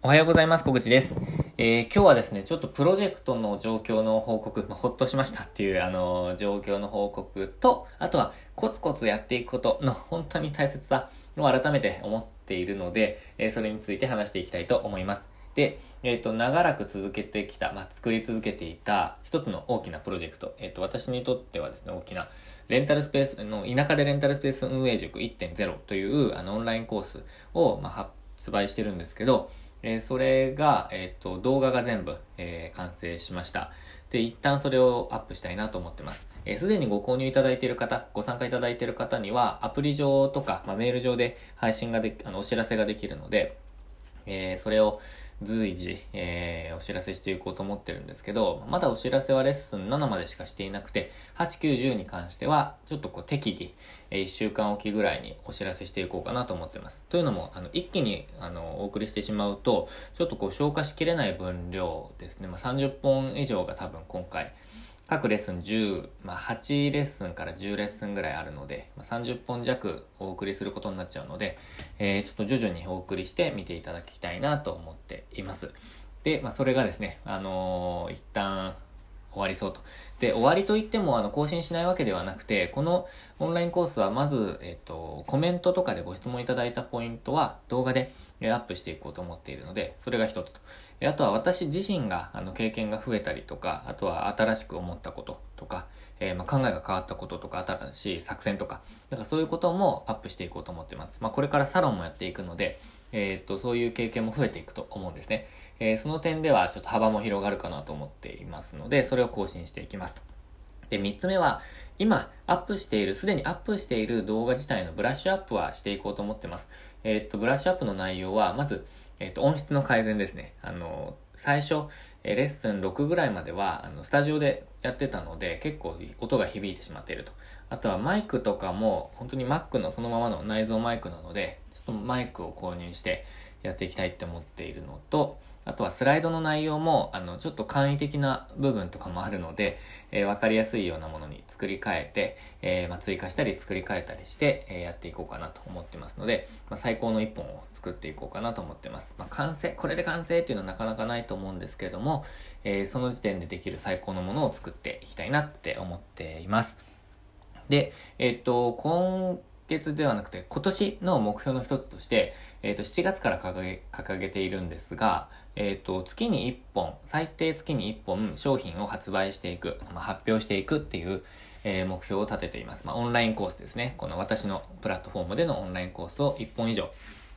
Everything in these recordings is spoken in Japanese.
おはようございます。小口です。えー、今日はですね、ちょっとプロジェクトの状況の報告、ま、ほっとしましたっていう、あのー、状況の報告と、あとはコツコツやっていくことの本当に大切さを改めて思っているので、えー、それについて話していきたいと思います。で、えっ、と、長らく続けてきた、まあ、作り続けていた一つの大きなプロジェクト、えっ、と、私にとってはですね、大きなレンタルスペースの、田舎でレンタルスペース運営塾1.0という、あの、オンラインコースを、まあ、発売してるんですけど、え、それが、えっ、と、動画が全部、え、完成しました。で、一旦それをアップしたいなと思ってます。えー、すでにご購入いただいている方、ご参加いただいている方には、アプリ上とか、まあ、メール上で配信がであの、お知らせができるので、えー、それを、随時、えー、お知らせしていこうと思ってるんですけど、まだお知らせはレッスン7までしかしていなくて、8、9、10に関しては、ちょっとこう適宜、えー、1週間おきぐらいにお知らせしていこうかなと思ってます。というのも、あの、一気に、あの、お送りしてしまうと、ちょっとこう消化しきれない分量ですね。まあ、30本以上が多分今回、各レッスン10、まあ、8レッスンから10レッスンぐらいあるので、まあ、30本弱お送りすることになっちゃうので、えー、ちょっと徐々にお送りして見ていただきたいなと思っています。で、まあ、それがですね、あのー、一旦終わりそうと。で、終わりといっても、あの、更新しないわけではなくて、このオンラインコースは、まず、えっと、コメントとかでご質問いただいたポイントは、動画でアップしていこうと思っているので、それが一つと。あとは私自身が、あの、経験が増えたりとか、あとは新しく思ったこととか、えー、まあ、考えが変わったこととか、新しい作戦とか、だかそういうこともアップしていこうと思ってます。まあ、これからサロンもやっていくので、えー、っと、そういう経験も増えていくと思うんですね。えー、その点ではちょっと幅も広がるかなと思っていますので、それを更新していきますと。で、三つ目は、今、アップしている、すでにアップしている動画自体のブラッシュアップはしていこうと思ってます。えー、っと、ブラッシュアップの内容は、まず、えっと、音質の改善ですね。あの、最初、えレッスン6ぐらいまでは、あの、スタジオでやってたので、結構音が響いてしまっていると。あとはマイクとかも、本当に Mac のそのままの内蔵マイクなので、ちょっとマイクを購入してやっていきたいって思っているのと、あとはスライドの内容も、あの、ちょっと簡易的な部分とかもあるので、えー、わかりやすいようなものに作り変えて、えー、まあ、追加したり作り変えたりして、えー、やっていこうかなと思ってますので、まあ、最高の一本を作っていこうかなと思ってます。まあ、完成、これで完成っていうのはなかなかないと思うんですけれども、えその時点でできる最高のものを作っていきたいなって思っています。で、えっと、今月ではなくて今年の目標の一つとして、えっ、ー、と、7月から掲げ、掲げているんですが、えっ、ー、と、月に1本、最低月に1本商品を発売していく、まあ、発表していくっていう、えー、目標を立てています。まあ、オンラインコースですね。この私のプラットフォームでのオンラインコースを1本以上、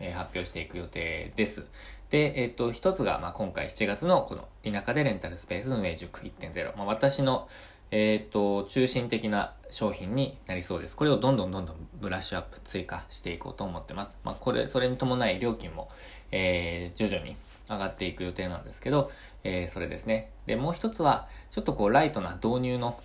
え、発表していく予定です。で、えっ、ー、と、一つが、まあ、今回7月のこの田舎でレンタルスペース運営塾1.0。まあ、私の、えっ、ー、と、中心的な商品になりそうです。これをどんどんどんどんブラッシュアップ追加していこうと思ってます。まあ、これ、それに伴い料金も、えー、徐々に上がっていく予定なんですけど、えー、それですね。で、もう一つは、ちょっとこう、ライトな導入の、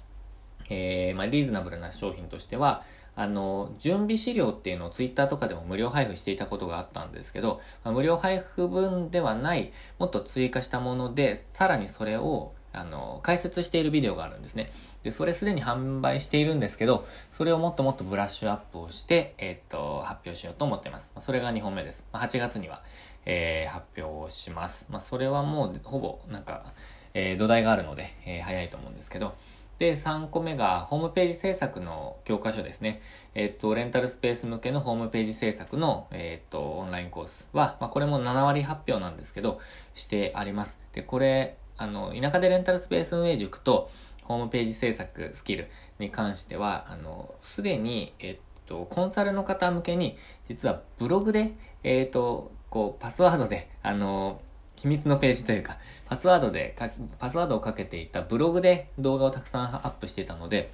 えー、まあ、リーズナブルな商品としては、あの、準備資料っていうのをツイッターとかでも無料配布していたことがあったんですけど、まあ、無料配布分ではない、もっと追加したもので、さらにそれをあの、解説しているビデオがあるんですね。で、それすでに販売しているんですけど、それをもっともっとブラッシュアップをして、えっ、と、発表しようと思っています。それが2本目です。8月には、えー、発表をします。まあ、それはもう、ほぼ、なんか、えー、土台があるので、えー、早いと思うんですけど、で、3個目が、ホームページ制作の教科書ですね。えっ、と、レンタルスペース向けのホームページ制作の、えっ、と、オンラインコースは、まあ、これも7割発表なんですけど、してあります。で、これ、あの、田舎でレンタルスペース運営塾と、ホームページ制作スキルに関しては、あの、すでに、えっと、コンサルの方向けに、実はブログで、えっと、こう、パスワードで、あの、秘密のページというか、パスワードでパスワードをかけていたブログで動画をたくさんアップしてたので、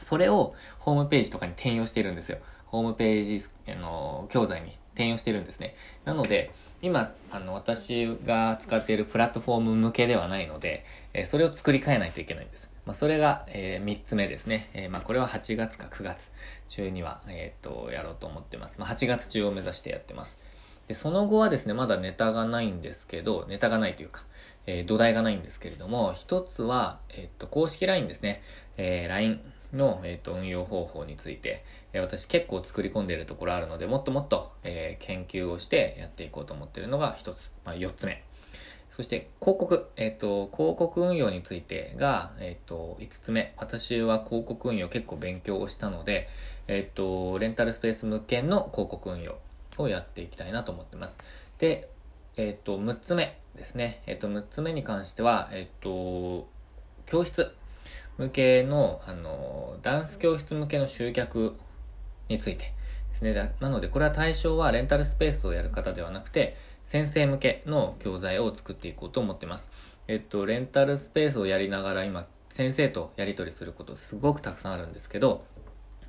それをホームページとかに転用してるんですよ。ホームページ、あの、教材に転用してるんですね。なので、今、あの、私が使っているプラットフォーム向けではないので、え、それを作り変えないといけないんです。まあ、それが、えー、3つ目ですね。えー、まあ、これは8月か9月中には、えっ、と、やろうと思ってます。まあ、8月中を目指してやってます。で、その後はですね、まだネタがないんですけど、ネタがないというか、え土台がないんですけれども、一つは、えっと、公式 LINE ですね。え LINE の、えっ、と、運用方法について、え私結構作り込んでいるところあるので、もっともっと、え研究をしてやっていこうと思っているのが一つ。まあ、四つ目。そして広告、えっ、と、広告運用についてが、えっ、と、5つ目。私は広告運用結構勉強をしたので、えっ、と、レンタルスペース向けの広告運用をやっていきたいなと思ってます。で、えっ、と、6つ目ですね。えっ、と、6つ目に関しては、えっ、と、教室向けの、あの、ダンス教室向けの集客についてですね。なので、これは対象はレンタルスペースをやる方ではなくて、先生向けの教材を作っていこうと思ってます。えっと、レンタルスペースをやりながら今、先生とやり取りすることすごくたくさんあるんですけど、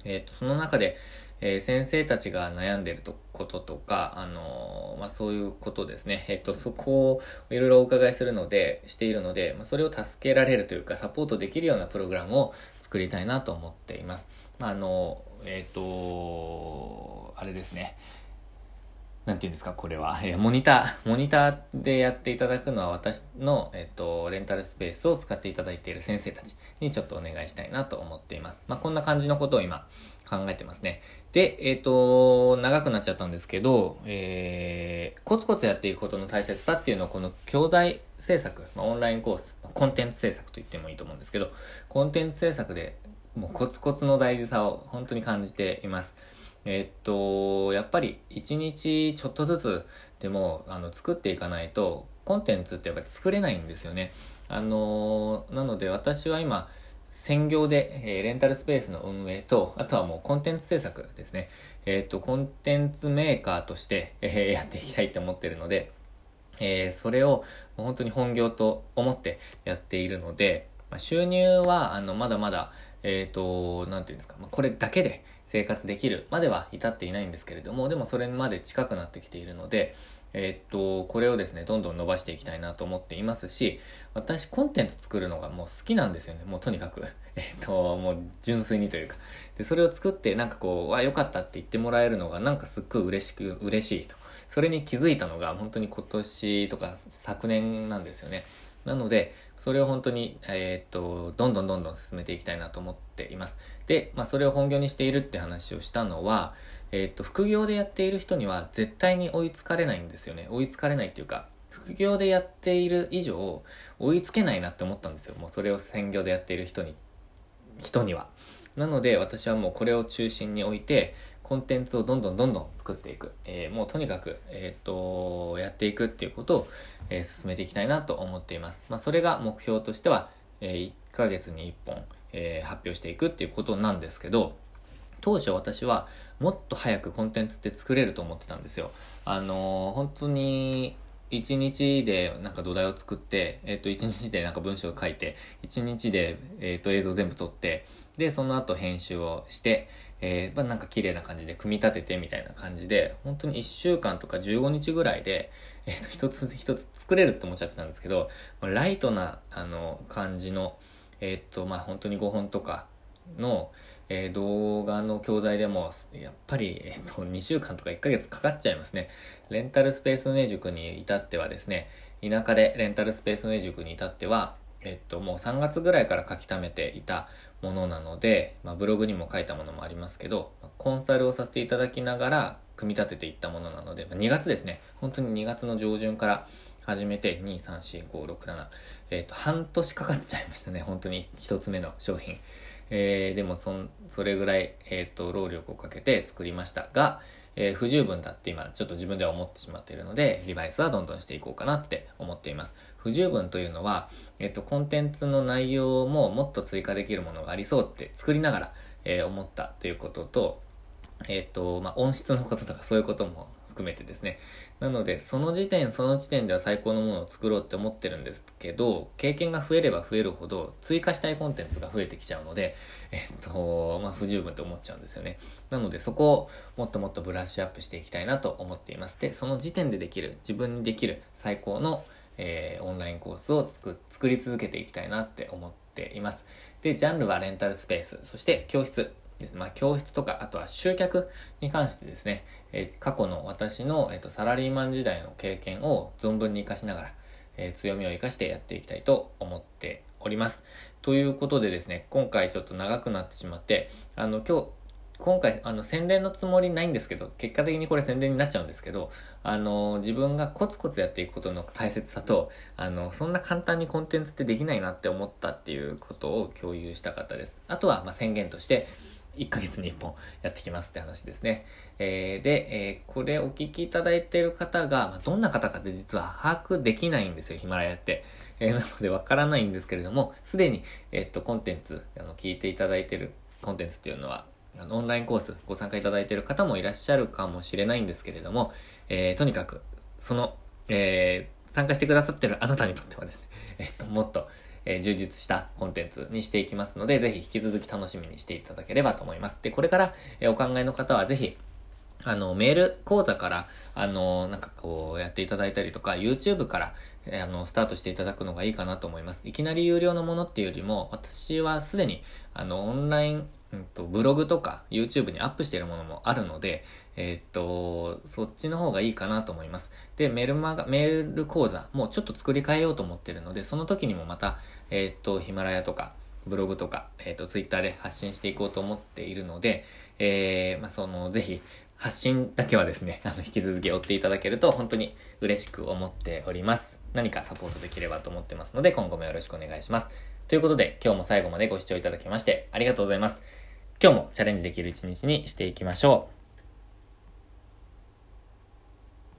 えっと、その中で、えー、先生たちが悩んでるとこととか、あのー、まあ、そういうことですね。えっと、そこをいろいろお伺いするので、しているので、まあ、それを助けられるというか、サポートできるようなプログラムを作りたいなと思っています。まあ、あの、えっと、あれですね。なんて言うんですか、これは。えモニター、モニターでやっていただくのは私の、えっと、レンタルスペースを使っていただいている先生たちにちょっとお願いしたいなと思っています。まあ、こんな感じのことを今考えてますね。で、えっ、と、長くなっちゃったんですけど、えー、コツコツやっていくことの大切さっていうのをこの教材制作、まあ、オンラインコース、コンテンツ制作と言ってもいいと思うんですけど、コンテンツ制作でもうコツコツの大事さを本当に感じています。えっと、やっぱり一日ちょっとずつでもあの作っていかないとコンテンツってやっぱり作れないんですよね。あのなので私は今専業で、えー、レンタルスペースの運営と、あとはもうコンテンツ制作ですね。えっ、と、コンテンツメーカーとして、えー、やっていきたいと思ってるので、えそれを本当に本業と思ってやっているので、まあ、収入は、あの、まだまだ、えっ、と、なんていうんですか、まあ、これだけで、生活できるまでは至っていないんですけれども、でもそれまで近くなってきているので、えー、っと、これをですね、どんどん伸ばしていきたいなと思っていますし、私コンテンツ作るのがもう好きなんですよね。もうとにかく。え、っと、もう純粋にというか。で、それを作ってなんかこう、わ、良かったって言ってもらえるのがなんかすっごい嬉しく、嬉しいと。それに気づいたのが本当に今年とか昨年なんですよね。なので、それを本当に、えー、っと、どんどんどんどん進めていきたいなと思っています。で、まあ、それを本業にしているって話をしたのは、えー、っと、副業でやっている人には絶対に追いつかれないんですよね。追いつかれないっていうか、副業でやっている以上、追いつけないなって思ったんですよ。もうそれを専業でやっている人に、人には。なので、私はもうこれを中心に置いて、コンテンツをどんどんどんどん作っていく。えー、もうとにかく、えっ、と、やっていくっていうことを、えー、進めていきたいなと思っています。まあ、それが目標としては、え、1ヶ月に1本、え、発表していくっていうことなんですけど、当初私はもっと早くコンテンツって作れると思ってたんですよ。あの、本当に1日でなんか土台を作って、えっ、ー、と、1日でなんか文章を書いて、1日で、えっ、ー、と、映像全部撮って、で、その後編集をして、えー、まあ、なんか綺麗な感じで組み立ててみたいな感じで、本当に1週間とか15日ぐらいで、えっ、ー、と、一つ一つ作れるって思っちゃってたんですけど、ライトな、あの、感じの、えっ、ー、と、まあ、本当に5本とかの、え、動画の教材でも、やっぱり、えっ、と、2週間とか1ヶ月かかっちゃいますね。レンタルスペース運営塾に至ってはですね、田舎でレンタルスペース運営塾に至っては、えっと、もう3月ぐらいから書き溜めていたものなので、まあ、ブログにも書いたものもありますけど、コンサルをさせていただきながら、組み立てていったものなので、まあ、2月ですね。本当に2月の上旬から始めて、2、3、4、5、6、7、えっ、と、半年かかっちゃいましたね。本当に1つ目の商品。えー、でもそ、それぐらい、えっ、と、労力をかけて作りましたが、えー、不十分だって今ちょっと自分では思ってしまっているので、リバイスはどんどんしていこうかなって思っています。不十分というのは、えっと、コンテンツの内容ももっと追加できるものがありそうって作りながら、えー、思ったということと、えっと、まあ、音質のこととかそういうことも含めてですね。なので、その時点、その時点では最高のものを作ろうって思ってるんですけど、経験が増えれば増えるほど、追加したいコンテンツが増えてきちゃうので、えっと、まあ、不十分って思っちゃうんですよね。なので、そこをもっともっとブラッシュアップしていきたいなと思っています。で、その時点でできる、自分にできる最高の、えー、オンラインコースを作作り続けていきたいなって思っています。で、ジャンルはレンタルスペース、そして教室です。まあ、教室とか、あとは集客に関してですね、えー、過去の私の、えーと、サラリーマン時代の経験を存分に活かしながら、えー、強みを活かしてやっていきたいと思っております。ということでですね、今回ちょっと長くなってしまって、あの、今日、今回、あの、宣伝のつもりないんですけど、結果的にこれ宣伝になっちゃうんですけど、あの、自分がコツコツやっていくことの大切さと、あの、そんな簡単にコンテンツってできないなって思ったっていうことを共有したかったです。あとは、まあ宣言として、1ヶ月に1本やってきますって話ですね。えー、で、えー、これお聞きいただいている方が、まあ、どんな方かって実は把握できないんですよ、ヒマラヤって。えー、なのでわからないんですけれども、すでに、えっと、コンテンツ、あの、聞いていただいているコンテンツっていうのは、あの、オンラインコースご参加いただいている方もいらっしゃるかもしれないんですけれども、え、とにかく、その、え、参加してくださってるあなたにとってはですね、えっと、もっと、え、充実したコンテンツにしていきますので、ぜひ引き続き楽しみにしていただければと思います。で、これから、え、お考えの方はぜひ、あの、メール講座から、あの、なんかこう、やっていただいたりとか、YouTube から、あの、スタートしていただくのがいいかなと思います。いきなり有料のものっていうよりも、私はすでに、あの、オンライン、うんと、ブログとか YouTube にアップしているものもあるので、え、っと、そっちの方がいいかなと思います。で、メルマガ、メール講座もうちょっと作り変えようと思ってるので、その時にもまた、え、っと、ヒマラヤとか、ブログとか、えっ、と、ツイッターで発信していこうと思っているので、えー、まあ、その、ぜひ、発信だけはですね、あの、引き続き追っていただけると本当に嬉しく思っております。何かサポートできればと思ってますので、今後もよろしくお願いします。ということで、今日も最後までご視聴いただきましてありがとうございます。今日もチャレンジできる一日にしていきましょう。